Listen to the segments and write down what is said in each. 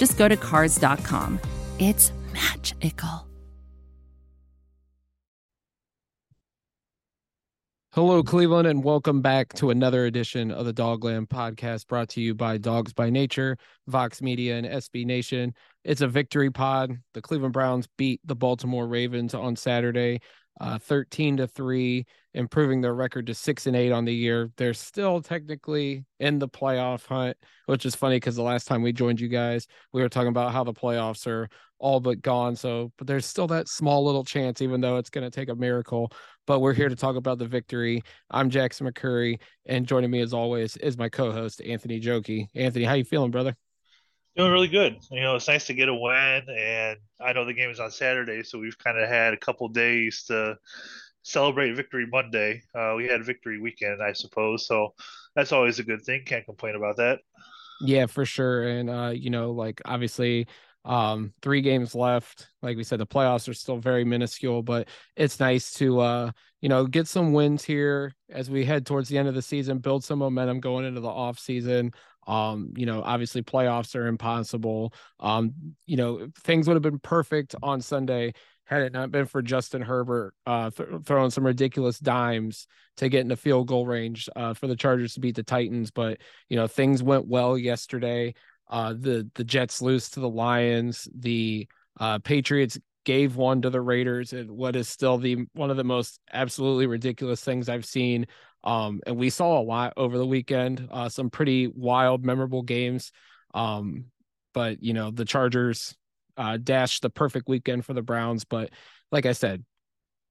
just go to Cars.com. It's magical. Hello, Cleveland, and welcome back to another edition of the Dogland podcast brought to you by Dawgs By Nature, Vox Media, and SB Nation. It's a victory pod. The Cleveland Browns beat the Baltimore Ravens on Saturday, uh, 13 to 3, improving their record to 6 and 8 on the year. They're still technically in the playoff hunt, which is funny because the last time we joined you guys, we were talking about how the playoffs are all but gone. So, but there's still that small little chance, even though it's going to take a miracle. But we're here to talk about the victory. I'm Jackson McCurry, and joining me as always is my co-host Anthony Jokey. Anthony, how you feeling, brother? Doing really good. You know, it's nice to get a win, and I know the game is on Saturday, so we've kind of had a couple days to celebrate Victory Monday. Uh, we had Victory Weekend, I suppose, so that's always a good thing. Can't complain about that. Yeah, for sure. And uh, you know, like obviously um, three games left. Like we said, the playoffs are still very minuscule, but it's nice to uh, you know, get some wins here as we head towards the end of the season, build some momentum going into the off season. Um, you know, obviously playoffs are impossible. Um, you know, things would have been perfect on Sunday had it not been for Justin Herbert uh, th- throwing some ridiculous dimes to get into field goal range uh, for the Chargers to beat the Titans. But you know, things went well yesterday. Uh, the the Jets lose to the Lions. The uh, Patriots gave one to the Raiders, and what is still the one of the most absolutely ridiculous things I've seen. Um, and we saw a lot over the weekend. Uh, some pretty wild, memorable games. Um, but you know, the Chargers uh, dashed the perfect weekend for the Browns. But like I said,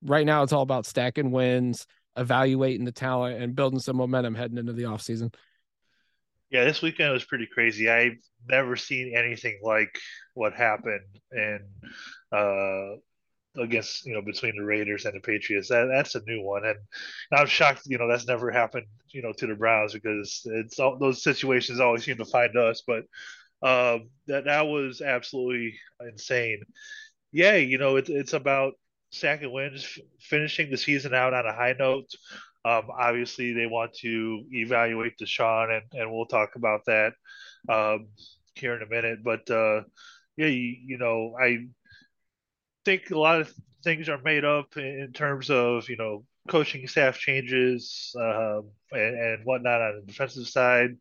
right now it's all about stacking wins, evaluating the talent, and building some momentum heading into the offseason. Yeah, this weekend was pretty crazy. I've never seen anything like what happened in uh, against you know between the Raiders and the Patriots. That that's a new one, and I'm shocked. You know that's never happened. You know to the Browns because it's all those situations always seem to find us. But uh, that that was absolutely insane. Yeah, you know it, it's about second wins, f- finishing the season out on a high note. Um, obviously, they want to evaluate Deshaun, and, and we'll talk about that um, here in a minute. But uh, yeah, you, you, know, I think a lot of things are made up in terms of you know coaching staff changes um, and, and whatnot on the defensive side.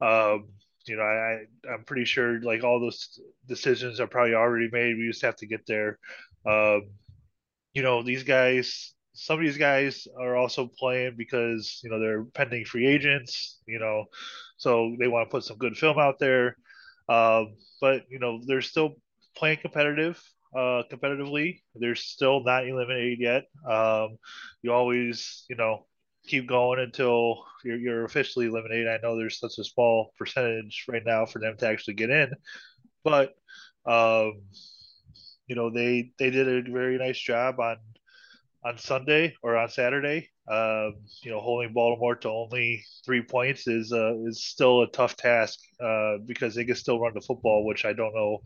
Um, you know, I I'm pretty sure like all those decisions are probably already made. We just have to get there. Um, you know, these guys some of these guys are also playing because you know they're pending free agents. You know, so they want to put some good film out there. Um, but you know they're still playing competitive, uh, competitively. They're still not eliminated yet. Um, you always you know keep going until you're, you're officially eliminated. I know there's such a small percentage right now for them to actually get in, but um, you know they they did a very nice job on on Sunday or on Saturday. Um, you know, holding Baltimore to only three points is uh, is still a tough task uh, because they can still run the football, which I don't know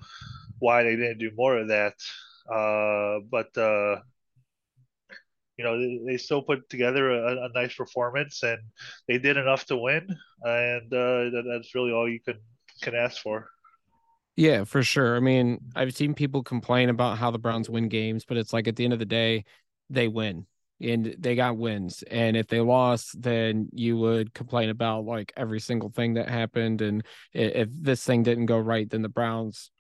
why they didn't do more of that. Uh, but uh, you know, they, they, still put together a, a, nice performance, and they did enough to win, and uh, that, that's really all you can can ask for. Yeah, for sure. I mean, I've seen people complain about how the Browns win games, but it's like at the end of the day, they win and they got wins. And if they lost, then you would complain about like every single thing that happened. And if this thing didn't go right, then the Browns,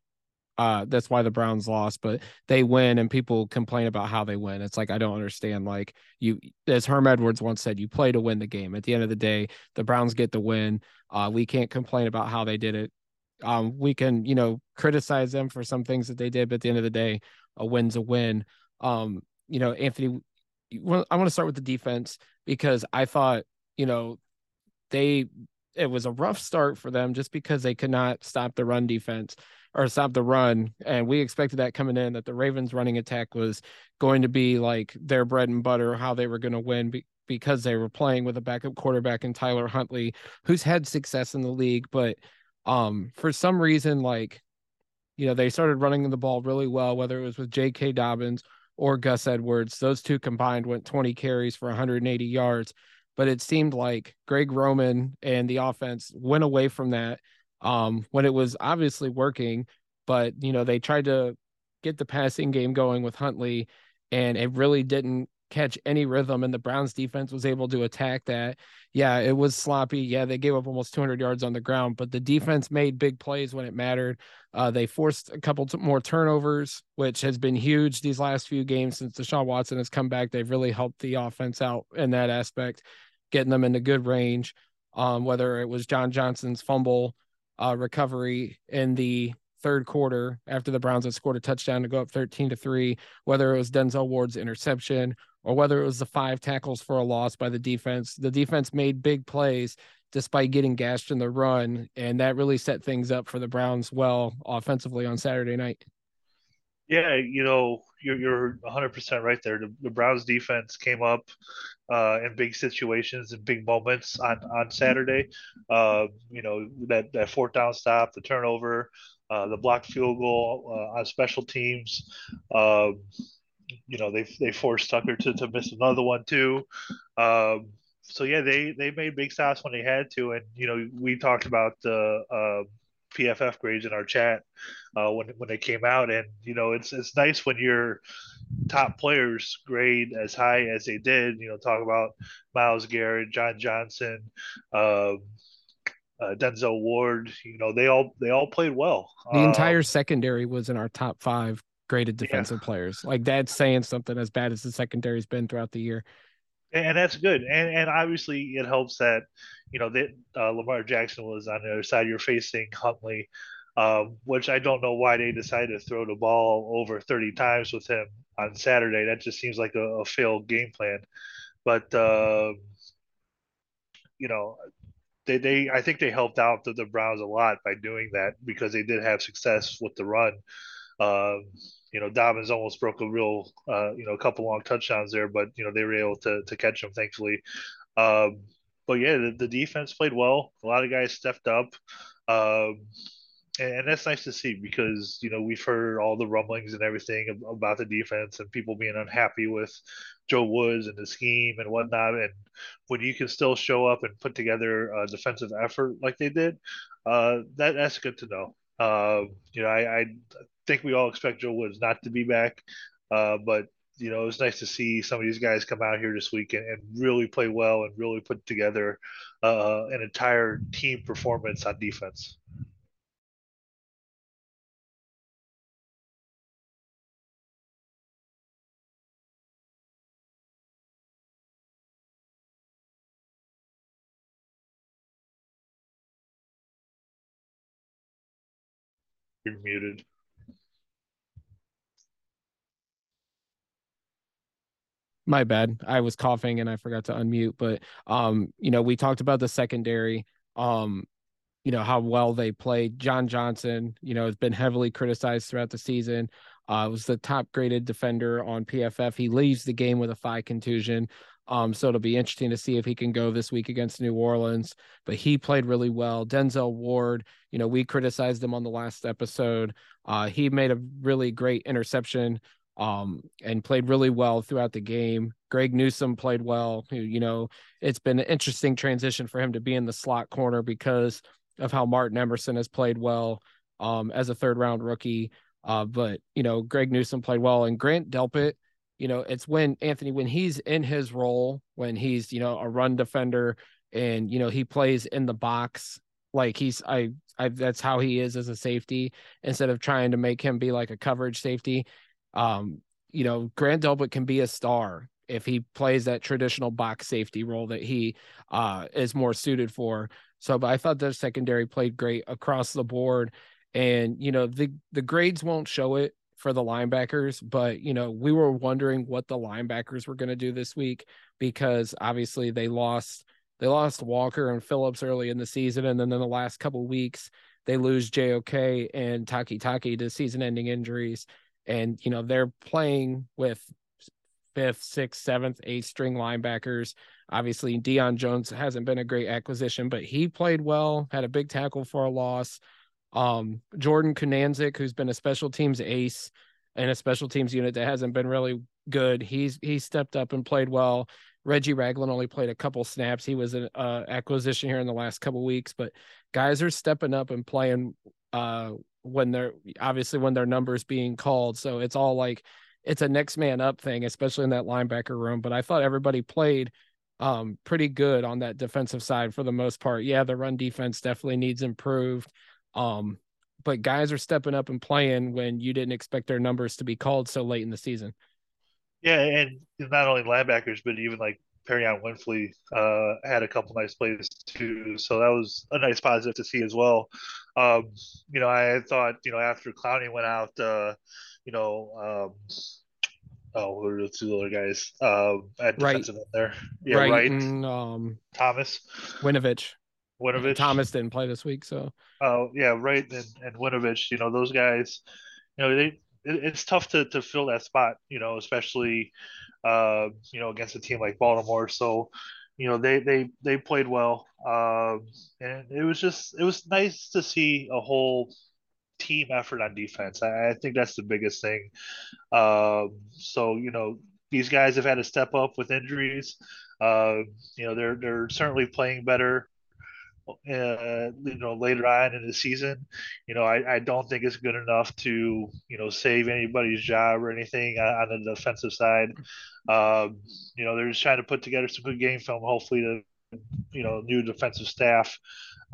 uh, that's why the Browns lost. But they win, and people complain about how they win. It's like I don't understand. Like you, as Herm Edwards once said, you play to win the game. At the end of the day, the Browns get the win. Uh, we can't complain about how they did it. Um, we can, you know, criticize them for some things that they did, but at the end of the day, a win's a win. Um, you know, Anthony, I want to start with the defense because I thought, you know, they it was a rough start for them just because they could not stop the run defense. or stop the run. And we expected that coming in that the Ravens running attack was going to be like their bread and butter, how they were going to win be- because they were playing with a backup quarterback in Tyler Huntley, who's had success in the league. But um, for some reason, like, you know, they started running the ball really well, whether it was with J.K. Dobbins or Gus Edwards. Those two combined went 20 carries for 180 yards. But it seemed like Greg Roman and the offense went away from that um, when it was obviously working. But, you know, they tried to get the passing game going with Huntley, and it really didn't catch any rhythm. And the Browns defense was able to attack that. Yeah, it was sloppy. Yeah, they gave up almost 200 yards on the ground, but the defense made big plays when it mattered. Uh, they forced a couple more turnovers, which has been huge these last few games since Deshaun Watson has come back. They've really helped the offense out in that aspect, getting them into good range. Um, whether it was John Johnson's fumble uh, recovery in the third quarter after the Browns had scored a touchdown to go up 13 to 3, whether it was Denzel Ward's interception or whether it was the five tackles for a loss by the defense. The defense made big plays despite getting gashed in the run, and that really set things up for the Browns well offensively on Saturday night. Yeah, you know, you're you're 100% right there. The, the Browns defense came up uh, in big situations and big moments on on Saturday. Uh, you know, that that fourth down stop, the turnover, uh, the blocked field goal uh, on special teams. Um, you know, they they forced Tucker to, to miss another one too. Um, so yeah, they they made big stops when they had to, and you know, we talked about the uh, PFF grades in our chat uh, when when they came out, and you know, it's it's nice when your top players grade as high as they did. You know, talk about Myles Garrett, John Johnson. Um, uh, Denzel Ward. You know, they all they all played well. The um, entire secondary was in our top five graded defensive yeah. players. Like that's saying something as bad as the secondary's been throughout the year. And, that's good. And and obviously it helps that you know that uh, Lamar Jackson was on the other side. You're facing Huntley, um, which I don't know why they decided to throw the ball over 30 times with him on Saturday. That just seems like a, a failed game plan. But uh, you know, they, they I think they helped out the, the Browns a lot by doing that because they did have success with the run. Um, you know, Dobbins almost broke a real, uh, you know, a couple long touchdowns there, but you know they were able to to catch him thankfully. Um, but yeah, the, the, defense played well. A lot of guys stepped up. Um, and, that's nice to see because you know we've heard all the rumblings and everything about the defense and people being unhappy with Joe Woods and the scheme and whatnot. And when you can still show up and put together a defensive effort like they did, uh, that that's good to know. Uh, you know, I, I, think we all expect Joe Woods not to be back, uh, but you know, it's nice to see some of these guys come out here this week and, and really play well and really put together uh, an entire team performance on defense. You're muted. My bad. I was coughing and I forgot to unmute. But um, you know, we talked about the secondary. Um, you know how well they played. John Johnson, you know, has been heavily criticized throughout the season. Uh, was the top graded defender on PFF. He leaves the game with a thigh contusion. Um, so it'll be interesting to see if he can go this week against New Orleans. But he played really well. Denzel Ward, you know, we criticized him on the last episode. Uh, he made a really great interception um, and played really well throughout the game. Greg Newsom played well. You know, it's been an interesting transition for him to be in the slot corner because of how Martin Emerson has played well um, as a third round rookie. Uh, but you know, Greg Newsom played well, and Grant Delpit you know, it's when Anthony, when he's in his role, when he's, you know, a run defender and, you know, he plays in the box, like he's, I, I, that's how he is as a safety instead of trying to make him be like a coverage safety. Um, you know, Grant Delpit can be a star if he plays that traditional box safety role that he uh, is more suited for. So, but I thought the secondary played great across the board. And, you know, the, the grades won't show it for the linebackers, but you know, we were wondering what the linebackers were going to do this week because obviously they lost they lost Walker and Phillips early in the season and then in the last couple weeks they lose JOK and Takitaki to season ending injuries. And, you know, they're playing with fifth, sixth, seventh, eighth string linebackers. Obviously, Deion Jones hasn't been a great acquisition, but he played well, had a big tackle for a loss. Um, Jordan Kunaszyk, who's been a special teams ace and a special teams unit that hasn't been really good, he's he stepped up and played well. Reggie Ragland only played a couple snaps. He was an uh, acquisition here in the last couple weeks, but guys are stepping up and playing uh, when they're obviously when their numbers being called. So it's all like it's a next man up thing, especially in that linebacker room. But I thought everybody played um, pretty good on that defensive side for the most part. Yeah, the run defense definitely needs improved. Um, but guys are stepping up and playing when you didn't expect their numbers to be called so late in the season. Yeah, and not only linebackers, but even like Perrion Winfrey uh, had a couple nice plays too. So that was a nice positive to see as well. Um, you know, I thought, you know, after Clowney went out, uh, you know, um, oh, who are the two other guys um, at defensive right. there? Yeah, right. right. And, um, Thomas. Winovich. Winovich. Thomas didn't play this week, so. Oh yeah, right. And, and Winovich, you know, those guys, you know, they it's tough to, to fill that spot, you know, especially uh, you know against a team like Baltimore. So, you know, they they they played well, um, and it was just it was nice to see a whole team effort on defense. I, I think that's the biggest thing. Um, so you know, these guys have had to step up with injuries. Uh, you know, they're they're certainly playing better uh, you know, later on in the season, you know, I, I don't think it's good enough to, you know, save anybody's job or anything on, the defensive side. Um, you know, they're just trying to put together some good game film, hopefully to, you know, new defensive staff,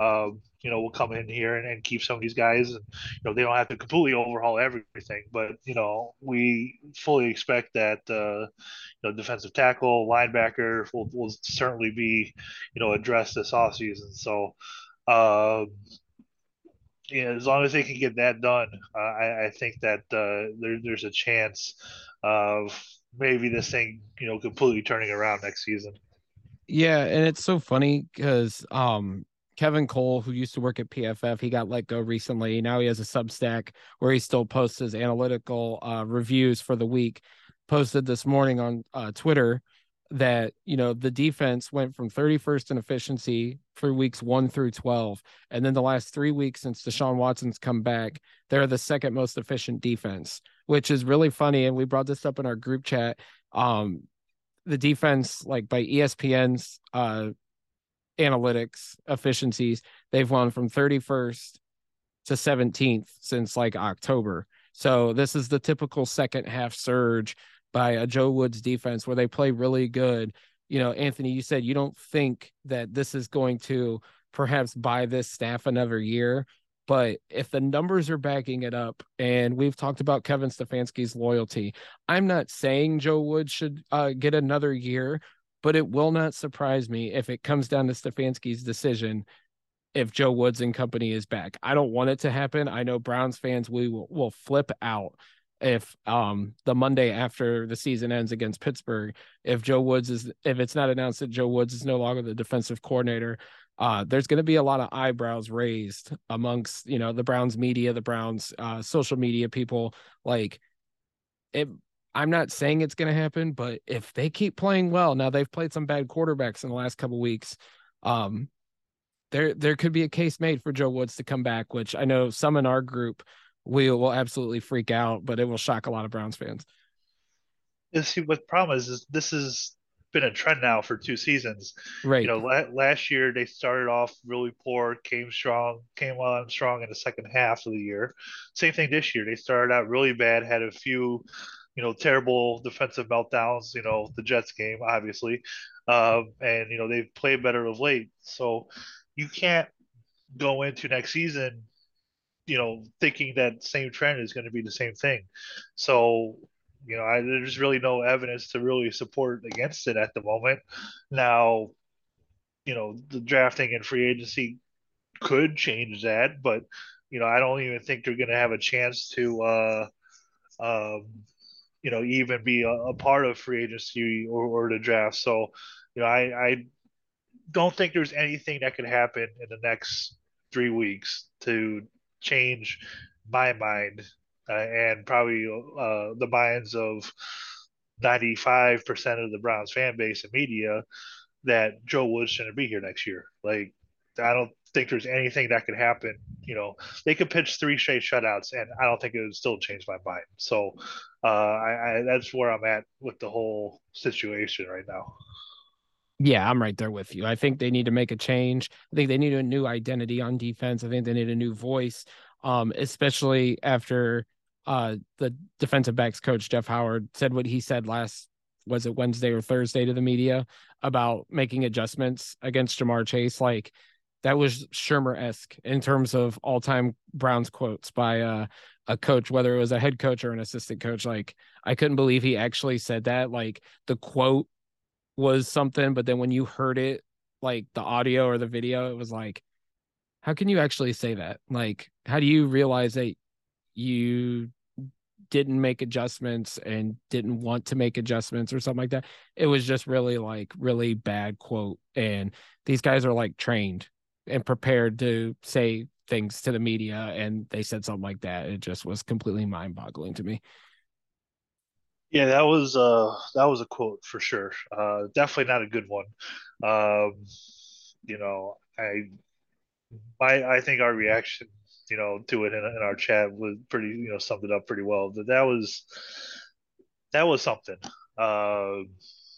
um, you know, will come in here and, and keep some of these guys. And, you know, they don't have to completely overhaul everything, but, you know, we fully expect that, uh, you know, defensive tackle, linebacker will, will certainly be, you know, addressed this offseason. So, uh, yeah, as long as they can get that done, uh, I, I, think that uh, there, there's a chance of maybe this thing, you know, completely turning around next season. Yeah, and it's so funny because um, Kevin Cole, who used to work at PFF, he got let go recently. Now he has a Substack where he still posts his analytical uh, reviews for the week. Posted this morning on uh, Twitter that you know the defense went from 31st in efficiency for weeks one through 12, and then the last three weeks since Deshaun Watson's come back, they're the second most efficient defense, which is really funny. And we brought this up in our group chat. Um, the defense, like by ESPN's uh, analytics efficiencies, they've gone from 31st to 17th since like October. So this is the typical second half surge by a Joe Woods defense where they play really good. You know, Anthony, you said you don't think that this is going to perhaps buy this staff another year. But if the numbers are backing it up, and we've talked about Kevin Stefanski's loyalty, I'm not saying Joe Woods should uh, get another year, but it will not surprise me if it comes down to Stefanski's decision if Joe Woods and company is back. I don't want it to happen. I know Browns fans we will, will flip out if um the Monday after the season ends against Pittsburgh, if Joe Woods is if it's not announced that Joe Woods is no longer the defensive coordinator, uh there's going to be a lot of eyebrows raised amongst, you know, the Browns media, the Browns uh social media people like it I'm not saying it's going to happen, but if they keep playing well, now they've played some bad quarterbacks in the last couple weeks. Um, there there could be a case made for Joe Woods to come back, which I know some in our group we will absolutely freak out, but it will shock a lot of Browns fans. Yeah, see, what the problem is, is this has been a trend now for two seasons. Right. You know, la- last year they started off really poor, came strong, came well on strong in the second half of the year. Same thing this year. They started out really bad, had a few you know, terrible defensive meltdowns, you know, the Jets game, obviously. Um, and, you know, they've played better of late. So you can't go into next season, you know, thinking that same trend is going to be the same thing. So, you know, I, there's really no evidence to really support against it at the moment. Now, you know, the drafting and free agency could change that, but, you know, I don't even think they're going to have a chance to, uh, um, you know, even be a, a part of free agency or, or the draft. So, you know, I, I don't think there's anything that could happen in the next three weeks to change my mind uh, and probably uh, the minds of 95% of the Browns fan base and media that Joe Woods shouldn't be here next year. Like, I don't think there's anything that could happen. You know, they could pitch three straight shutouts, and I don't think it would still change my mind. So, uh, I, I that's where I'm at with the whole situation right now. Yeah, I'm right there with you. I think they need to make a change. I think they need a new identity on defense. I think they need a new voice, um, especially after uh, the defensive backs coach Jeff Howard said what he said last was it Wednesday or Thursday to the media about making adjustments against Ja'Marr Chase. Like that was Shurmur esque in terms of all time Browns quotes by uh, a coach, whether it was a head coach or an assistant coach. Like I couldn't believe he actually said that. Like the quote was something, but then when you heard it, like the audio or the video, it was like, how can you actually say that? Like, how do you realize that you didn't make adjustments and didn't want to make adjustments or something like that? It was just really like really bad quote. And these guys are like trained and prepared to say things to the media and they said something like that. It just was completely mind boggling to me. Yeah, that was uh that was a quote for sure. Uh definitely not a good one. Um you know, I my I think our reaction, you know, to it in, in our chat was pretty, you know, summed it up pretty well. That that was that was something. Uh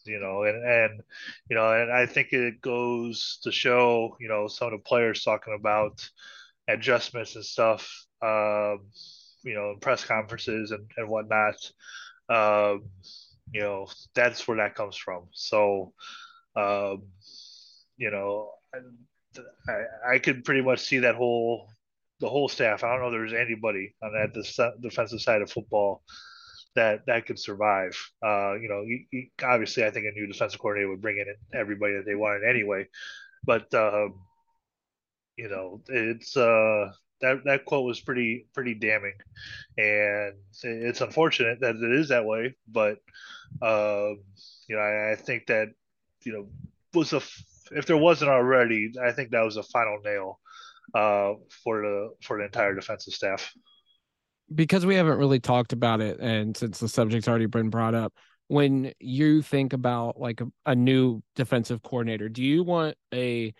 you know, and and you know, and I think it goes to show, you know, some of the players talking about adjustments and stuff, um, you know, in press conferences and, and whatnot um, you know, that's where that comes from. So, um, you know, I, I could pretty much see that whole the whole staff. I don't know there's anybody on that the defensive side of football that that could survive. Uh, you know, you, you, obviously, I think a new defensive coordinator would bring in everybody that they wanted anyway. But um, you know, it's uh, that that quote was pretty pretty damning, and it's unfortunate that it is that way. But um, you know, I, I, think that you know was a if there wasn't already, I think that was a final nail uh, for the for the entire defensive staff. Because we haven't really talked about it, and since the subject's already been brought up, when you think about like a, a new defensive coordinator, do you want a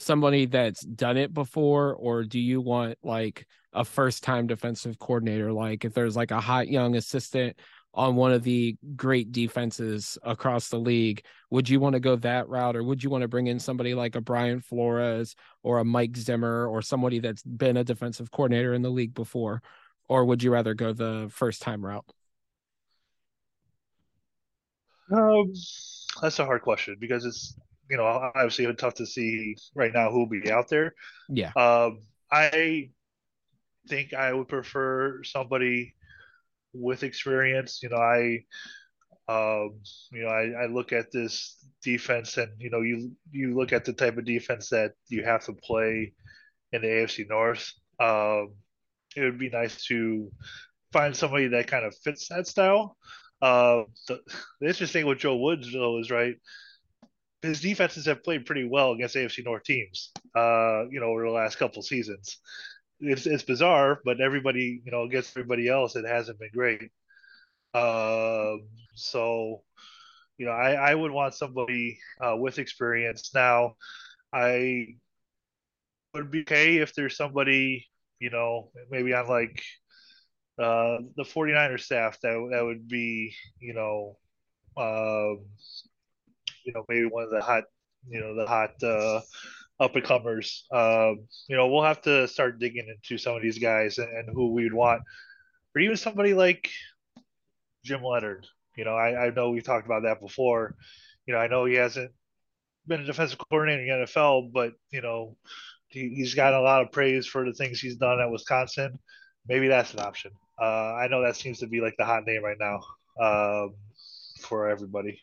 somebody that's done it before or do you want like a first time defensive coordinator? Like if there's like a hot young assistant on one of the great defenses across the league would you want to go that route or would you want to bring in somebody like a Brian Flores or a Mike Zimmer or somebody that's been a defensive coordinator in the league before or would you rather go the first time route um that's a hard question because it's you know, obviously tough to see right now who will be out there. Yeah. Um, I think I would prefer somebody with experience. You know, I, um, you know, I, I look at this defense, and you know, you you look at the type of defense that you have to play in the AFC North. Um, it would be nice to find somebody that kind of fits that style. Uh, the, the interesting thing with Joe Woods though is right his defenses have played pretty well against AFC North teams, uh, you know, over the last couple seasons. It's it's bizarre, but everybody, you know, against everybody else, it hasn't been great. Uh, so, you know, I, I would want somebody uh, with experience. Now, I would be okay if there's somebody, you know, maybe on like uh, the 49er staff that that would be, you know, um, you know maybe one of the hot you know the hot uh, up and comers. Um, you know we'll have to start digging into some of these guys and, and who we'd want, or even somebody like Jim Leonhard. You know I, I know we've talked about that before. You know I know he hasn't been a defensive coordinator in the NFL, but you know he, he's got a lot of praise for the things he's done at Wisconsin. Maybe that's an option. Uh, I know that seems to be like the hot name right now um, for everybody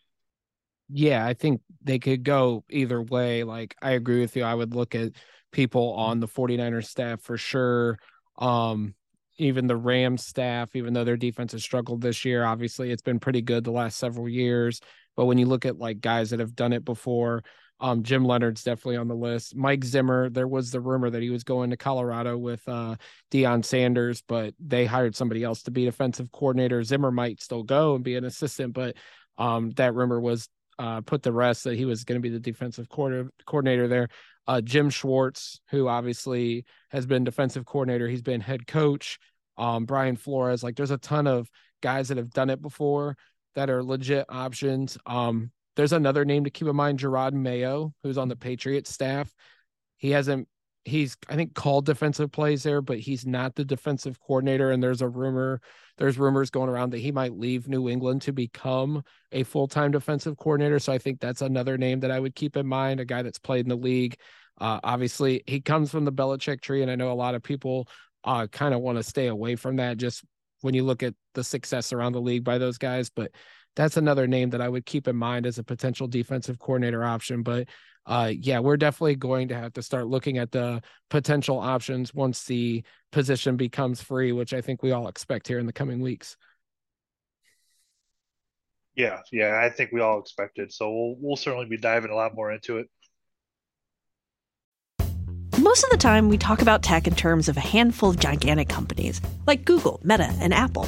yeah, I think they could go either way. Like I agree with you. I would look at people on the 49ers staff for sure. Um, even the Rams staff, even though their defense has struggled this year, obviously it's been pretty good the last several years. But when you look at like guys that have done it before, Um, Jim Leonhard's definitely on the list. Mike Zimmer, there was the rumor that he was going to Colorado with uh, Deion Sanders, but they hired somebody else to be defensive coordinator. Zimmer might still go and be an assistant, but um, that rumor was uh, put the rest that he was going to be the defensive quarter, coordinator there. Uh, Jim Schwartz, who obviously has been defensive coordinator, he's been head coach. Um, Brian Flores, like there's a ton of guys that have done it before that are legit options. Um, there's another name to keep in mind, Jerod Mayo, who's on the Patriots staff. He hasn't he's I think called defensive plays there, but he's not the defensive coordinator. And there's a rumor, there's rumors going around that he might leave New England to become a full-time defensive coordinator. So I think that's another name that I would keep in mind, a guy that's played in the league. Uh, obviously, he comes from the Belichick tree, and I know a lot of people uh, kind of want to stay away from that just when you look at the success around the league by those guys. But that's another name that I would keep in mind as a potential defensive coordinator option. But uh, yeah, we're definitely going to have to start looking at the potential options once the position becomes free, which I think we all expect here in the coming weeks. Yeah, yeah, I think we all expect it. So we'll we'll certainly be diving a lot more into it. Most of the time, we talk about tech in terms of a handful of gigantic companies like Google, Meta, and Apple.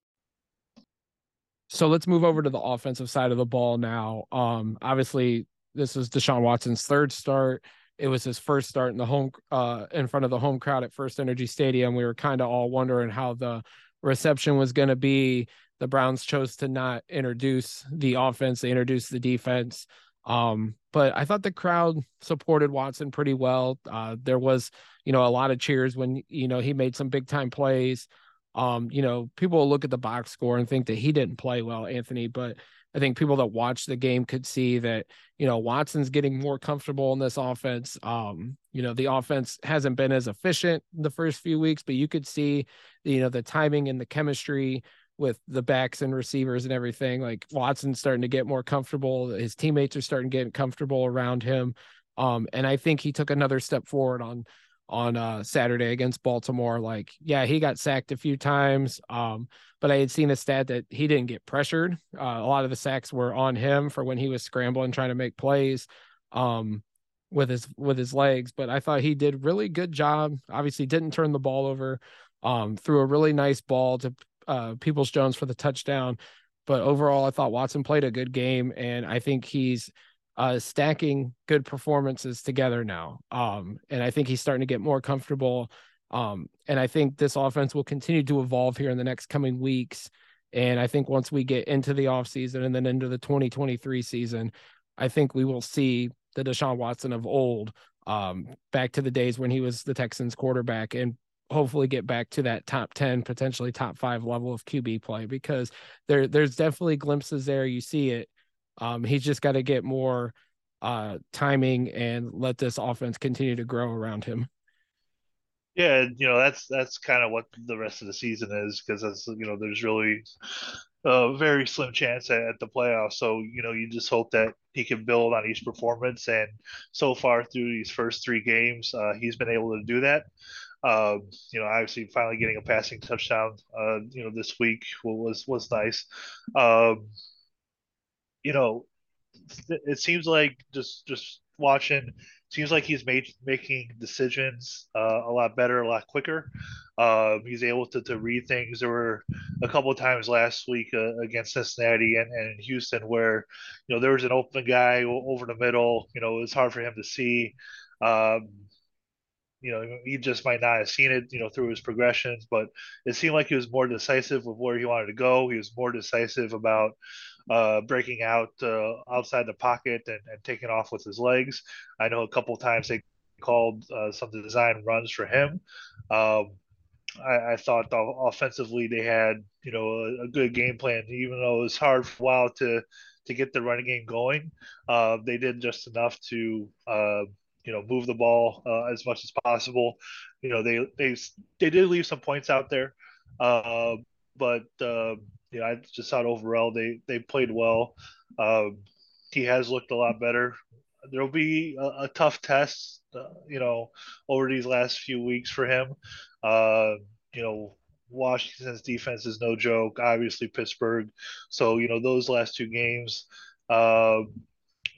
So let's move over to the offensive side of the ball now. Um, obviously, this is Deshaun Watson's third start. It was his first start in the home uh, in front of the home crowd at First Energy Stadium. We were kind of all wondering how the reception was going to be. The Browns chose to not introduce the offense; they introduced the defense. Um, but I thought the crowd supported Watson pretty well. Uh, there was, you know, a lot of cheers when you know he made some big time plays um, you know, people will look at the box score and think that he didn't play well, Anthony, but I think people that watch the game could see that, you know, Watson's getting more comfortable in this offense. Um, you know, the offense hasn't been as efficient the first few weeks, but you could see, you know, the timing and the chemistry with the backs and receivers and everything. Like Watson's starting to get more comfortable. His teammates are starting to get comfortable around him. Um, and I think he took another step forward on on uh, Saturday against Baltimore. Like, yeah, he got sacked a few times, um, but I had seen a stat that he didn't get pressured. Uh, a lot of the sacks were on him for when he was scrambling trying to make plays um, with his with his legs. But I thought he did really good job. Obviously, didn't turn the ball over. Um, threw a really nice ball to uh, Peoples Jones for the touchdown. But overall, I thought Watson played a good game, and I think he's uh, stacking good performances together now. Um, and I think he's starting to get more comfortable. Um, and I think this offense will continue to evolve here in the next coming weeks. And I think once we get into the offseason and then into the 2023 season, I think we will see the Deshaun Watson of old um, back to the days when he was the Texans quarterback and hopefully get back to that top 10, potentially top five level of QB play because there there's definitely glimpses there. You see it Um, he's just got to get more uh, timing and let this offense continue to grow around him. Yeah, you know that's that's kind of what the rest of the season is because that's you know there's really a very slim chance at, at, the playoffs. So you know you just hope that he can build on each performance, and so far through these first three games, uh, he's been able to do that. Um, you know, obviously, finally getting a passing touchdown, uh, you know, this week was was nice. Um, you know, it seems like just just watching seems like he's made making decisions uh, a lot better, a lot quicker. Uh, he's able to, to read things. There were a couple times last week uh, against Cincinnati and, and Houston where, you know, there was an open guy over the middle. You know, it was hard for him to see. Um, you know, he just might not have seen it, you know, through his progressions, but it seemed like he was more decisive with where he wanted to go. He was more decisive about uh, breaking out uh, outside the pocket and, and taking off with his legs. I know a couple times they called uh, some design runs for him. Um, I, I, thought offensively they had you know a, a, good game plan, even though it was hard for a while to to get the running game going. Uh, they did just enough to uh, you know move the ball uh, as much as possible. You know they they they did leave some points out there, uh, but you know I just thought overall they they played well. Um, he has looked a lot better. There'll be a, a tough test, uh, you know, over these last few weeks for him. Uh, you know, Washington's defense is no joke. Obviously, Pittsburgh. So you know those last two games. Uh,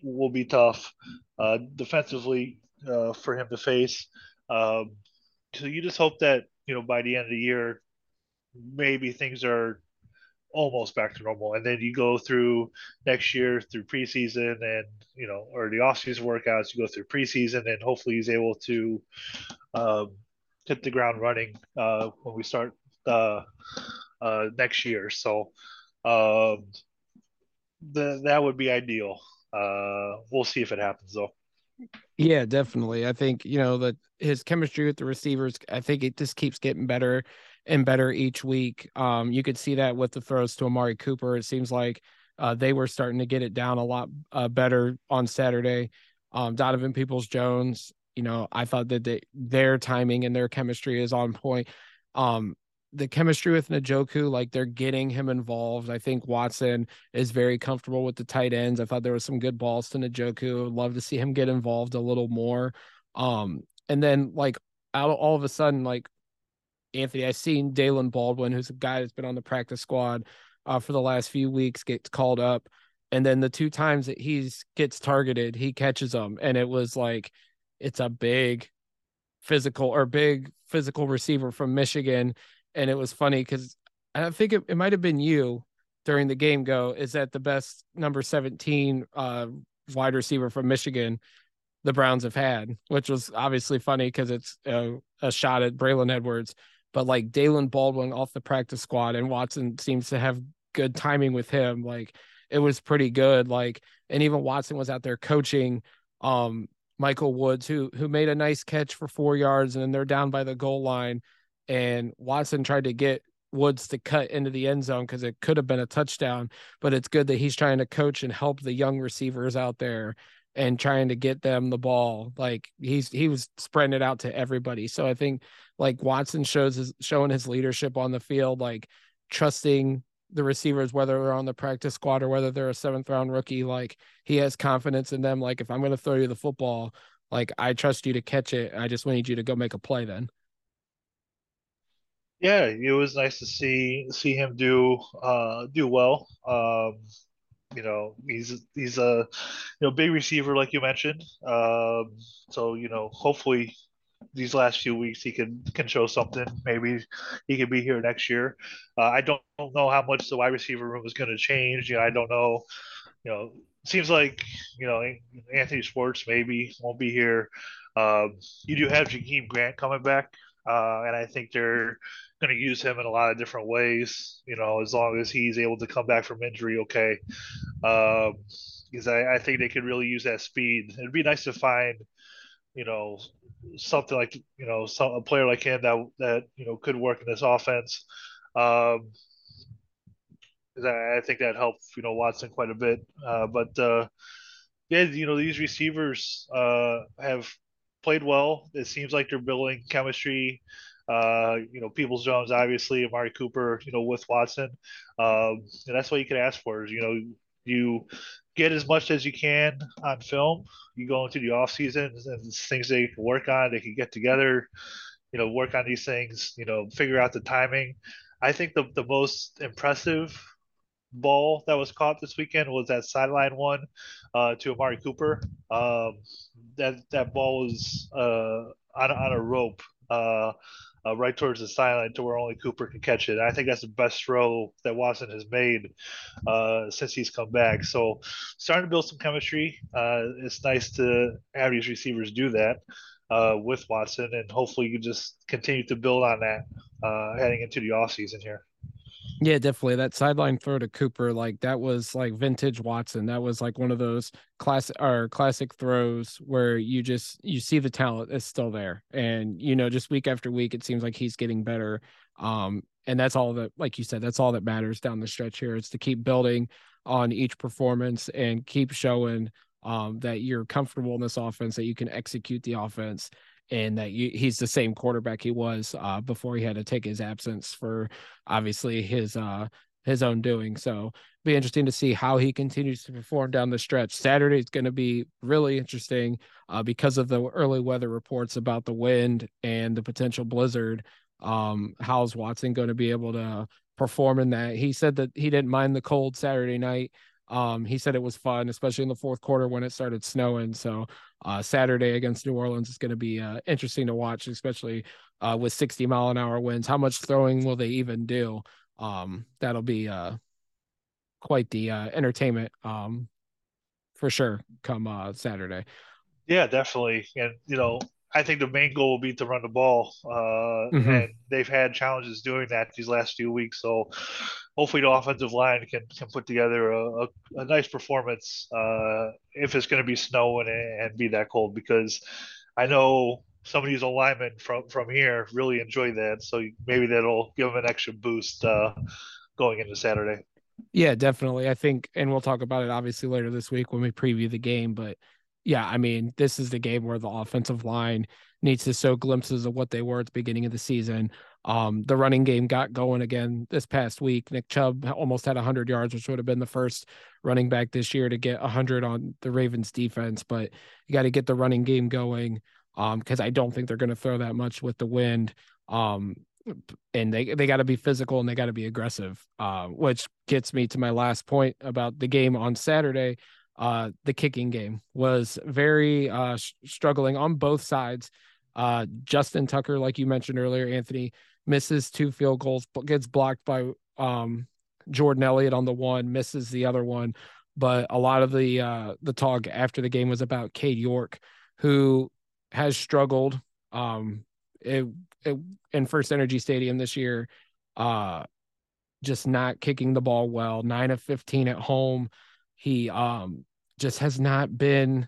will be tough uh, defensively uh, for him to face. Um, so you just hope that you know by the end of the year, maybe things are almost back to normal, and then you go through next year through preseason and you know or the offseason workouts. You go through preseason, and hopefully he's able to um, hit the ground running uh, when we start uh, uh, next year. So um, the, that would be ideal. Uh, we'll see if it happens though. Yeah, definitely. I think you know that his chemistry with the receivers. I think it just keeps getting better and better each week. Um, you could see that with the throws to Amari Cooper. It seems like uh, they were starting to get it down a lot uh, better on Saturday. Um, Donovan Peoples Jones, you know, I thought that they, their timing and their chemistry is on point. Um, the chemistry with Njoku, like they're getting him involved. I think Watson is very comfortable with the tight ends. I thought there was some good balls to Njoku. Love to see him get involved a little more. Um, and then like out all of a sudden, like Anthony, I've seen Daylen Baldwin, who's a guy that's been on the practice squad uh, for the last few weeks, gets called up. And then the two times that he's gets targeted, he catches them. And it was like it's a big physical or big physical receiver from Michigan and it was funny because I think it, it might have been you during the game. Go is that the best number seventeen uh, wide receiver from Michigan the Browns have had, which was obviously funny because it's a, a, shot at Braylon Edwards. But like Daylen Baldwin off the practice squad, and Watson seems to have good timing with him. Like it was pretty good. Like and even Watson was out there coaching um Michael Woods, who who made a nice catch for four yards, and then they're down by the goal line and Watson tried to get Woods to cut into the end zone because it could have been a touchdown. But it's good that he's trying to coach and help the young receivers out there and trying to get them the ball. Like he's he was spreading it out to everybody. So I think like Watson shows his showing his leadership on the field, like trusting the receivers, whether they're on the practice squad or whether they're a seventh round rookie, like he has confidence in them. Like if I'm going to throw you the football, like I trust you to catch it. I just need you to go make a play then yeah, it was nice to see see him do uh, do well. Um, you know, he's he's a you know big receiver like you mentioned. Um, so you know, hopefully these last few weeks he can can show something. Maybe he could be here next year. Uh, I don't, don't know how much the wide receiver room is going to change. You know, I don't know. You know, seems like you know Anthony Schwartz maybe won't be here. Um, you do have Jakeem Grant coming back, uh, and I think they're going to use him in a lot of different ways. You know, as long as he's able to come back from injury, okay. Um, because I, I think they could really use that speed. It'd be nice to find, you know, something like you know, some a player like him that that you know could work in this offense. Um, I think that helped you know Watson quite a bit. Uh, but uh, yeah, you know these receivers uh, have played well. It seems like they're building chemistry. Uh, you know, Peoples Jones, obviously, Amari Cooper, you know, with Watson. Um, and that's what you can ask for is, you know, you get as much as you can on film. You go into the off season and things they can work on, they can get together, you know, work on these things, you know, figure out the timing. I think the, the most impressive ball that was caught this weekend was that sideline one uh, to Amari Cooper. Um, that that ball was uh, on, on a rope uh, uh, right towards the sideline to where only Cooper can catch it. And I think that's the best throw that Watson has made uh, since he's come back. So starting to build some chemistry. Uh, it's nice to have these receivers do that. With Watson, and hopefully you just continue to build on that heading into the off season here. Yeah, definitely. That sideline throw to Cooper, like that was like vintage Watson. That was like one of those classic or classic throws where you just you see the talent is still there. And you know, just week after week, it seems like he's getting better. Um, and that's all that, like you said, that's all that matters down the stretch here. Is to keep building on each performance and keep showing um that you're comfortable in this offense, that you can execute the offense and that you, he's the same quarterback he was uh, before he had to take his absence for obviously his uh, his own doing. So be interesting to see how he continues to perform down the stretch. Saturday is going to be really interesting uh, because of the early weather reports about the wind and the potential blizzard. Um, how's Watson going to be able to perform in that? He said that he didn't mind the cold Saturday night. Um, he said it was fun, especially in the fourth quarter when it started snowing. So uh, Saturday against New Orleans is going to be uh, interesting to watch, especially uh, with 60 mile an hour winds. How much throwing will they even do? Um, that'll be uh, quite the uh, entertainment um, for sure come uh, Saturday. Yeah, definitely. And, you know, I think the main goal will be to run the ball, uh, mm-hmm. and they've had challenges doing that these last few weeks. So hopefully, the offensive line can can put together a, a, a nice performance uh, if it's going to be snowing and, and be that cold. Because I know some of these linemen from from here really enjoy that, so maybe that'll give them an extra boost uh, going into Saturday. Yeah, definitely. I think, and we'll talk about it obviously later this week when we preview the game, but yeah, I mean, this is the game where the offensive line needs to show glimpses of what they were at the beginning of the season. Um, the running game got going again this past week. Nick Chubb almost had 100 yards, which would have been the first running back this year to get 100 on the Ravens defense. But you got to get the running game going because um, I don't think they're going to throw that much with the wind. Um, and they they got to be physical and they got to be aggressive, uh, which gets me to my last point about the game on Saturday uh, the kicking game was very uh, struggling on both sides. Uh, Justin Tucker, like you mentioned earlier, Anthony misses two field goals, but gets blocked by um, Jordan Elliott on the one, misses the other one. But a lot of the uh, the talk after the game was about Cade York, who has struggled um, it, it, in First Energy Stadium this year, uh, just not kicking the ball well. Nine of fifteen at home he um just has not been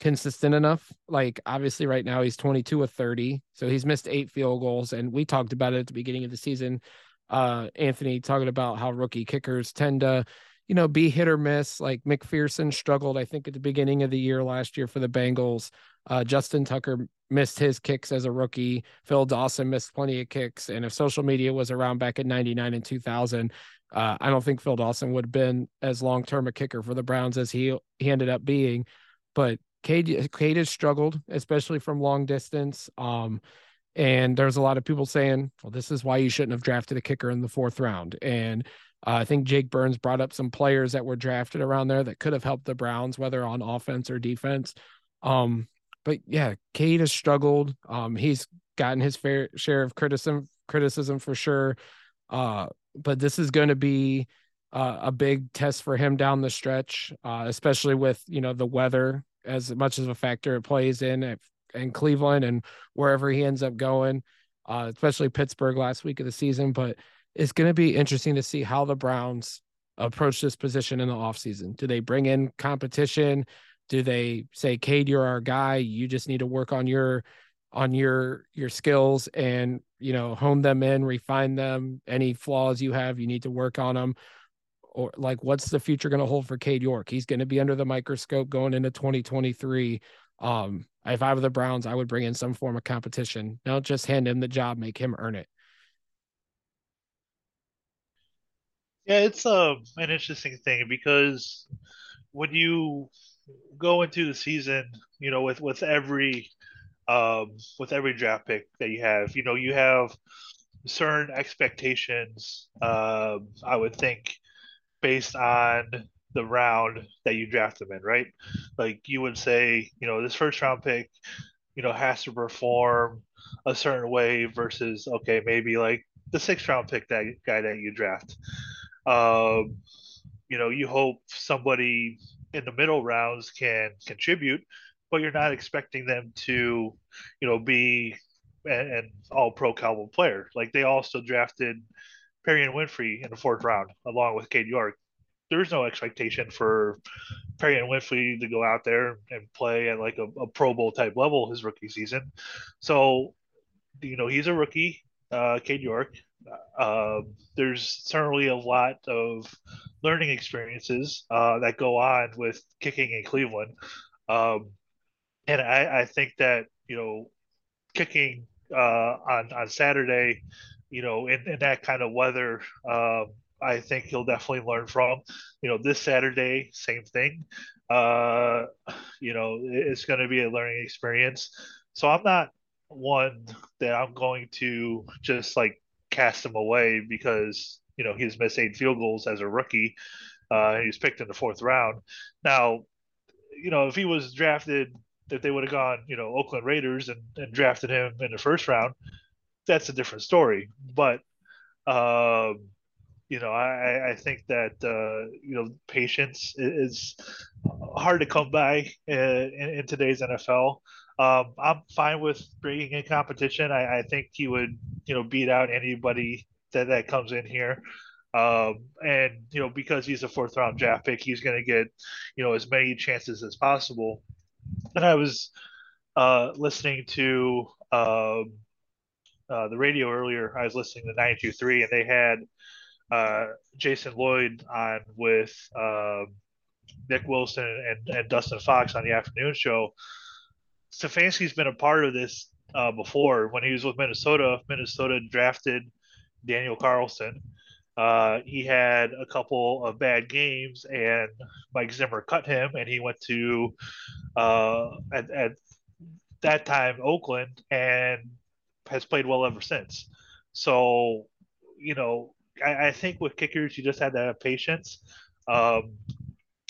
consistent enough. Like obviously right now he's 22 of 30, so he's missed eight field goals and we talked about it at the beginning of the season. Uh Anthony talking about how rookie kickers tend to you know, be hit or miss. Like McPherson struggled, I think, at the beginning of the year last year for the Bengals. Uh, Justin Tucker missed his kicks as a rookie. Phil Dawson missed plenty of kicks. And if social media was around back in 99 and 2000, uh, I don't think Phil Dawson would have been as long term a kicker for the Browns as he he ended up being. But Cade, Cade has struggled, especially from long distance. Um, and there's a lot of people saying, well, this is why you shouldn't have drafted a kicker in the fourth round. And uh, I think Jake Burns brought up some players that were drafted around there that could have helped the Browns, whether on offense or defense. Um, but yeah, Cade has struggled. Um, he's gotten his fair share of criticism, criticism for sure. Uh, but this is going to be uh, a big test for him down the stretch, uh, especially with you know the weather as much as a factor it plays in at, in Cleveland and wherever he ends up going, uh, especially Pittsburgh last week of the season. But it's going to be interesting to see how the Browns approach this position in the offseason. Do they bring in competition? Do they say, Cade, you're our guy. You just need to work on your on your your skills and you know hone them in refine them any flaws you have you need to work on them or like what's the future going to hold for Cade York? He's going to be under the microscope going into 2023. Um, if I were the Browns, I would bring in some form of competition. Don't just hand him the job, make him earn it. Yeah, it's um an interesting thing because when you go into the season, you know, with with every um with every draft pick that you have, you know, you have certain expectations. Um, I would think based on the round that you draft them in, right? Like you would say, you know, this first round pick, you know, has to perform a certain way versus okay, maybe like the sixth round pick that guy that you draft. Um, you know, you hope somebody in the middle rounds can contribute, but you're not expecting them to, you know, be an, an all pro caliber player. Like they also drafted Perrion Winfrey in the fourth round along with Cade York. There's no expectation for Perrion Winfrey to go out there and play at like a, a Pro Bowl type level his rookie season. So, you know, he's a rookie, uh, Cade York. Uh, there's certainly a lot of learning experiences uh, that go on with kicking in Cleveland. Um, and I, I think that, you know, kicking uh, on, on Saturday, you know, in, in that kind of weather, um, I think he'll definitely learn from. You know, this Saturday, same thing. Uh, you know, it's going to be a learning experience. So I'm not one that I'm going to just like cast him away because you know he's missed eight field goals as a rookie. Uh, he was picked in the fourth round. Now, you know, if he was drafted, if they would have gone, you know, Oakland Raiders and, and drafted him in the first round, that's a different story. But, um, you know, I, I think that uh, you know patience is hard to come by in, in, today's NFL. Um, I'm fine with bringing in competition. I, I, think he would, you know, beat out anybody that, that comes in here. Um, and you know, because he's a fourth round draft pick, he's going to get, you know, as many chances as possible. And I was uh, listening to um, uh, the radio earlier. I was listening to 92.3, and they had uh, Jason Lloyd on with um, Nick Wilson and, and Dustin Fox on the afternoon show Stefanski's been a part of this uh, before. When he was with Minnesota, Minnesota drafted Daniel Carlson. Uh, he had a couple of bad games, and Mike Zimmer cut him, and he went to uh, at, at that time Oakland, and has played well ever since. So, you know, I, I think with kickers, you just have to have patience. Um,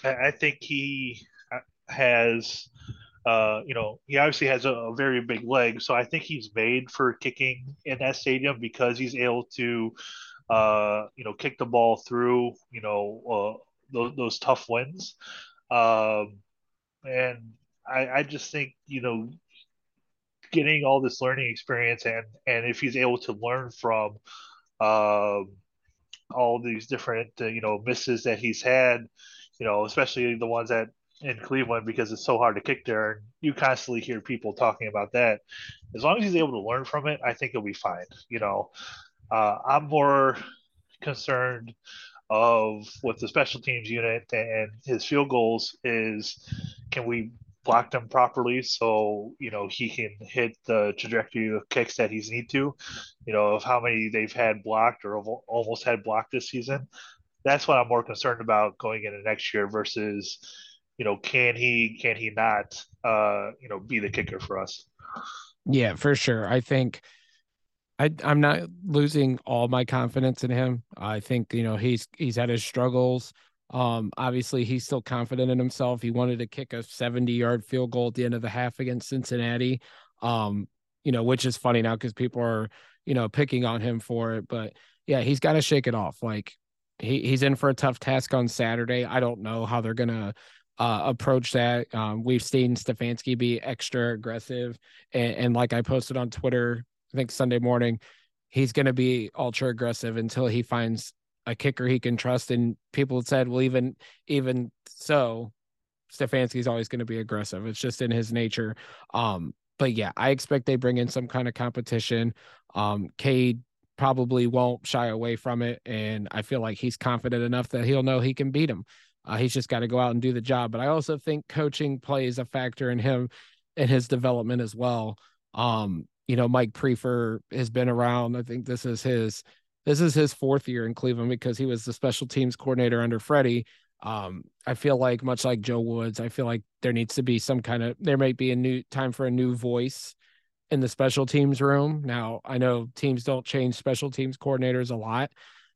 I, I think he has uh, you know, he obviously has a, a, very big leg, so I think he's made for kicking in that stadium because he's able to, uh, you know, kick the ball through, you know, uh, those, those tough wins. Um, and I, I just think, you know, getting all this learning experience and and if he's able to learn from um, all these different uh, you know misses that he's had you know especially the ones that in Cleveland because it's so hard to kick there. And you constantly hear people talking about that. As long as he's able to learn from it, I think he'll be fine. You know, uh, I'm more concerned of with the special teams unit and his field goals is can we block them properly so you know he can hit the trajectory of kicks that he's need to you know of how many they've had blocked or almost had blocked this season that's what i'm more concerned about going into next year versus you know, can he can he not uh, you know, be the kicker for us? Yeah, for sure. I think I I'm not losing all my confidence in him. I think, you know, he's he's had his struggles. Um, obviously he's still confident in himself. He wanted to kick a 70 yard field goal at the end of the half against Cincinnati. Um, you know, which is funny now because people are, you know, picking on him for it. But yeah, he's got to shake it off. Like he, he's in for a tough task on Saturday. I don't know how they're gonna uh, approach that. Um, we've seen Stefanski be extra aggressive, and, and, like I posted on Twitter, I think Sunday morning, he's going to be ultra aggressive until he finds a kicker he can trust. And people said, well, even even so, Stefanski's always going to be aggressive. It's just in his nature. Um, but yeah, I expect they bring in some kind of competition. Um, Cade probably won't shy away from it. And I feel like he's confident enough that he'll know he can beat him. Uh, he's just got to go out and do the job. But I also think coaching plays a factor in him and his development as well. Um, you know, Mike Priefer has been around. I think this is his this is his fourth year in Cleveland because he was the special teams coordinator under Freddie. Um, I feel like much like Joe Woods, I feel like there needs to be some kind of there might be a new time for a new voice in the special teams room. Now, I know teams don't change special teams coordinators a lot,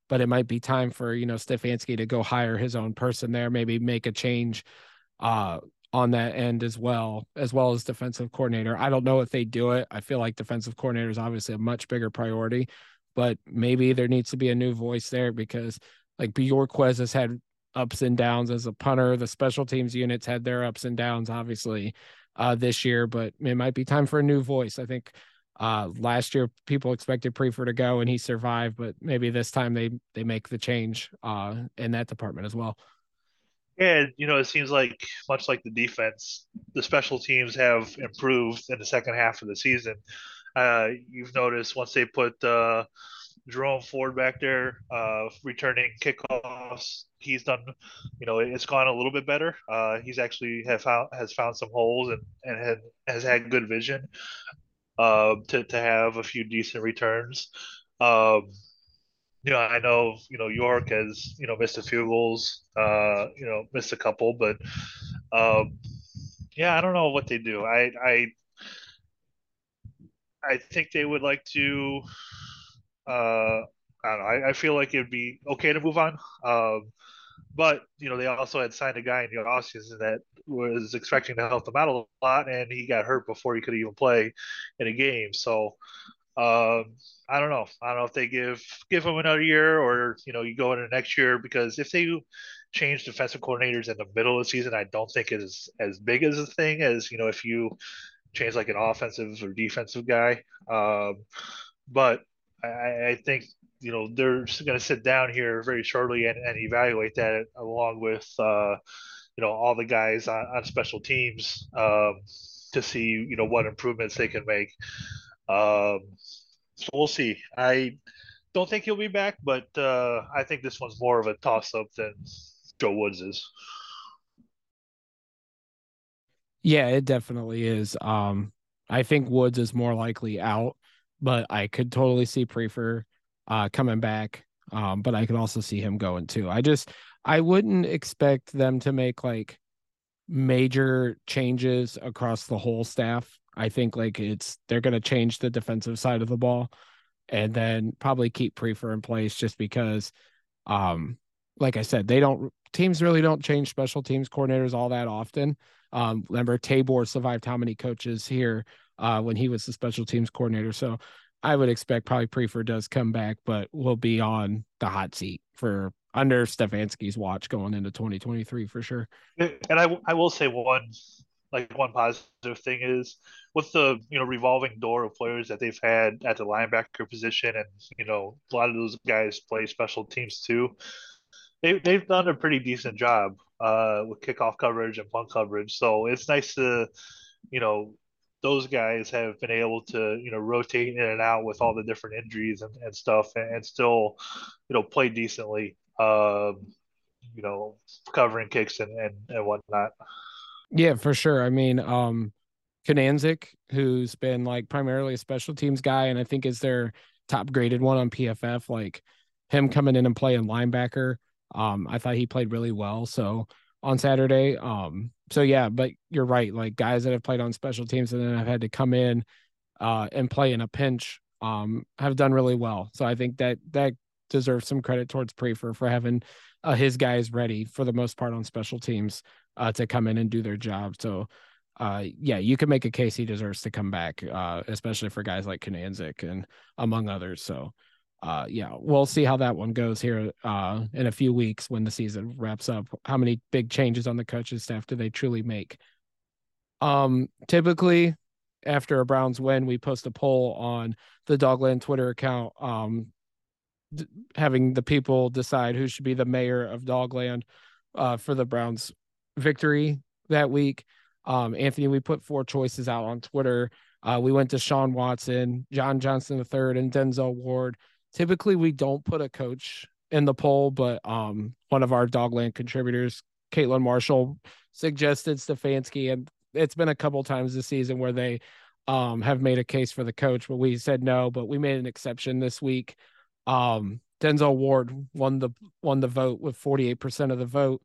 but it might be time for, you know, Stefanski to go hire his own person there, maybe make a change uh on that end as well, as well as defensive coordinator. I don't know if they do it. I feel like defensive coordinator is obviously a much bigger priority, but maybe there needs to be a new voice there because like Bojorquez has had ups and downs as a punter. The special teams units had their ups and downs, obviously, uh, this year, but it might be time for a new voice. I think uh, last year people expected Priefer to go and he survived, but maybe this time they they make the change uh, in that department as well. Yeah, you know, it seems like much like the defense, the special teams have improved in the second half of the season. Uh, you've noticed once they put uh, Jerome Ford back there, uh, returning kickoffs, he's done. You know, it's gone a little bit better. Uh, he's actually have found has found some holes and and had, has had good vision uh, to to have a few decent returns. Um, you know, I know, you know, York has, you know, missed a few goals, uh, you know, missed a couple, but, um, yeah, I don't know what they do. I, I, I think they would like to, uh, I don't know. I, I feel like it'd be okay to move on. Um, but you know, they also had signed a guy in the offseason that was expecting to help them out a lot, and he got hurt before he could even play in a game. So, um, I don't know. I don't know if they give give him another year or you know you go into next year because if they change defensive coordinators in the middle of the season, I don't think it is as big as a thing as you know if you change like an offensive or defensive guy. Um, but I, I think you know they're going to sit down here very shortly and, and evaluate that along with uh, you know all the guys on, on special teams um, to see you know what improvements they can make. Um, so we'll see. I don't think he'll be back, but uh, I think this one's more of a toss up than Joe Woods is. Yeah, it definitely is. Um, I think Woods is more likely out, but I could totally see Priefer uh, coming back. Um, but I could also see him going too. I just I wouldn't expect them to make like major changes across the whole staff. I think like it's they're going to change the defensive side of the ball and then probably keep Priefer in place just because um like I said, they don't teams really don't change special teams coordinators all that often. Um remember Tabor survived how many coaches here uh when he was the special teams coordinator. So I would expect probably Priefer does come back, but will be on the hot seat for under Stefanski's watch going into 2023 for sure. And I, I will say one like one positive thing is with the you know revolving door of players that they've had at the linebacker position, and you know a lot of those guys play special teams too. They they've done a pretty decent job uh, with kickoff coverage and punt coverage, so it's nice to you know those guys have been able to you know rotate in and out with all the different injuries and, and stuff and, and still you know play decently um, you know covering kicks and, and, and whatnot yeah, for sure. I mean, um, Kunaszyk, who's been like primarily a special teams guy, and I think is their top graded one on PFF. Like him coming in and playing linebacker, um, I thought he played really well. So on Saturday, um, so yeah, but you're right. Like guys that have played on special teams and then have had to come in, uh, and play in a pinch, um, have done really well. So I think that that deserves some credit towards Priefer for having uh, his guys ready for the most part on special teams uh, to come in and do their job. So, uh, yeah, you can make a case he deserves to come back, uh, especially for guys like Kunaszyk and among others. So, uh, yeah, we'll see how that one goes here uh, in a few weeks when the season wraps up. How many big changes on the coaches staff do they truly make? Um, typically, after a Browns win, we post a poll on the Dogland Twitter account, um, d- having the people decide who should be the mayor of Dogland uh, for the Browns victory that week. Um, Anthony, we put four choices out on Twitter. Uh, we went to Sean Watson, John Johnson III, and Denzel Ward. Typically we don't put a coach in the poll, but um, one of our Dogland contributors, Caitlin Marshall, suggested Stefanski, and it's been a couple times this season where they um, have made a case for the coach, but we said no. But we made an exception this week. Um, Denzel Ward won the won the vote with 48% of the vote.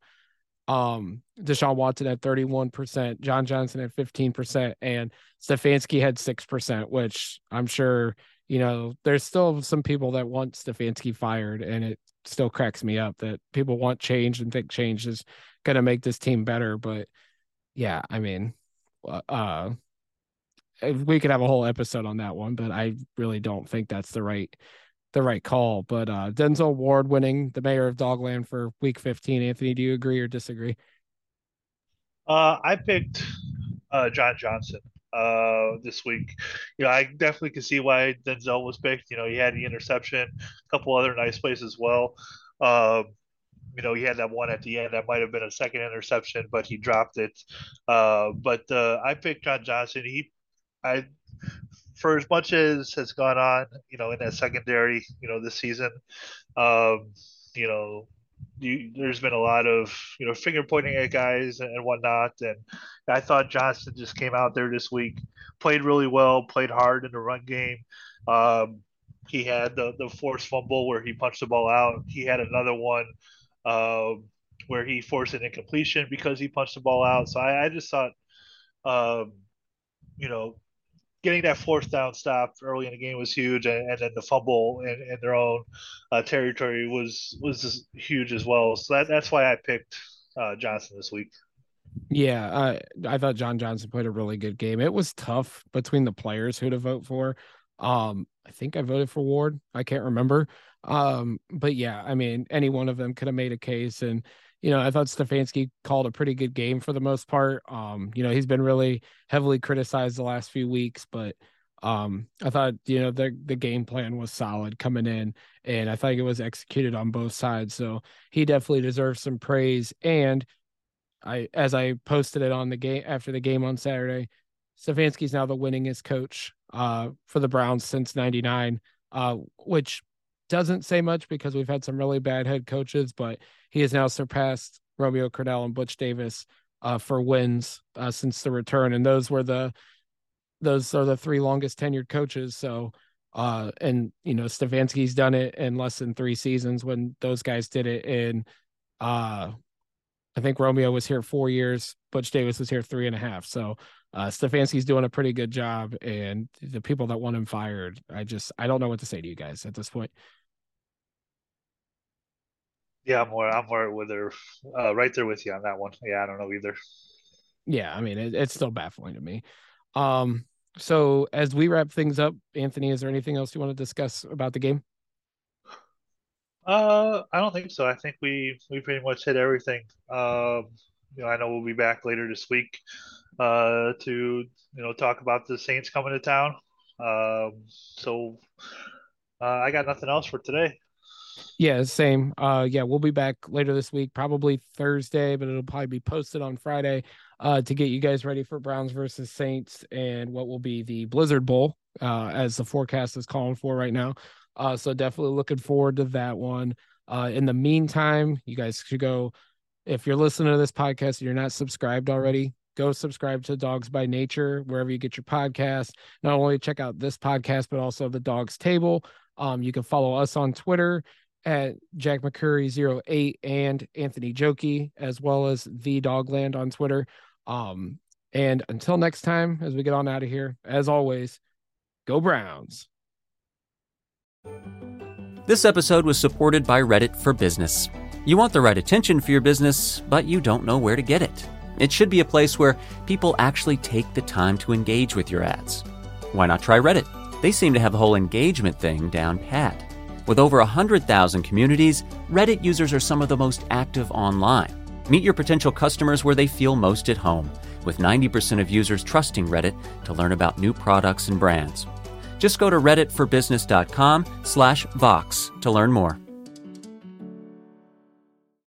Um, Deshaun Watson had 31%, John Johnson had 15%, and Stefanski had 6%, which I'm sure, you know, there's still some people that want Stefanski fired, and it still cracks me up that people want change and think change is going to make this team better. But yeah, I mean, uh, uh we could have a whole episode on that one, but I really don't think that's the right the right call. But uh Denzel Ward winning the mayor of Dogland for week 15. Anthony, do you agree or disagree? Uh I picked uh John Johnson uh this week. You know, I definitely can see why Denzel was picked. You know, he had the interception, a couple other nice plays as well. Um you know, he had that one at the end that might have been a second interception, but he dropped it. Uh, but uh, I picked John Johnson. He, I for as much as has gone on, you know, in that secondary, you know, this season, um, you know, you, there's been a lot of you know finger pointing at guys and, whatnot, and I thought Johnson just came out there this week, played really well, played hard in the run game. Um, he had the the forced fumble where he punched the ball out. He had another one um, where he forced an incompletion because he punched the ball out. So I, I just thought, um, you know, getting that fourth down stop early in the game was huge, and, and then the fumble in, in their own uh, territory was was huge as well. So that, that's why I picked uh, Johnson this week. Yeah, I I thought John Johnson played a really good game. It was tough between the players who to vote for. Um, I think I voted for Ward. I can't remember. Um, but yeah, I mean, any one of them could have made a case, and you know, I thought Stefanski called a pretty good game for the most part. Um, you know, he's been really heavily criticized the last few weeks, but um, I thought, you know, the the game plan was solid coming in, and I think it was executed on both sides. So he definitely deserves some praise. And I, as I posted it on the game after the game on Saturday, Stefanski's now the winningest coach uh, for the Browns since '99, uh, which doesn't say much because we've had some really bad head coaches, but he has now surpassed Romeo Crennel and Butch Davis uh, for wins uh, since the return, and those were the those are the three longest tenured coaches. So, uh, and you know, Stefanski's done it in less than three seasons when those guys did it in. Uh, I think Romeo was here four years, Butch Davis was here three and a half. So, uh, Stefanski's doing a pretty good job, and the people that want him fired, I just I don't know what to say to you guys at this point. Yeah, I'm more. I'm more with her. Uh, right there with you on that one. Yeah, I don't know either. Yeah, I mean, it, it's still baffling to me. Um, so as we wrap things up, Anthony, is there anything else you want to discuss about the game? Uh, I don't think so. I think we we pretty much hit everything. Um, you know, I know we'll be back later this week, uh, to you know talk about the Saints coming to town. Um, so uh, I got nothing else for today. Yeah, same. Uh, yeah, we'll be back later this week, probably Thursday, but it'll probably be posted on Friday uh, to get you guys ready for Browns versus Saints and what will be the Blizzard Bowl, uh, as the forecast is calling for right now. Uh, so definitely looking forward to that one. Uh, in the meantime, you guys should go. If you're listening to this podcast and you're not subscribed already, go subscribe to Dawgs By Nature wherever you get your podcast. Not only check out this podcast, but also the Dogs Table. Um, you can follow us on Twitter at Jack McCurry08 and Anthony Jokey, as well as the Dogland on Twitter. Um, and until next time, as we get on out of here, as always, go Browns. This episode was supported by Reddit for Business. You want the right attention for your business, but you don't know where to get it. It should be a place where people actually take the time to engage with your ads. Why not try Reddit? They seem to have the whole engagement thing down pat. With over 100,000 communities, Reddit users are some of the most active online. Meet your potential customers where they feel most at home, with 90% of users trusting Reddit to learn about new products and brands. Just go to redditforbusiness.com slash Vox to learn more.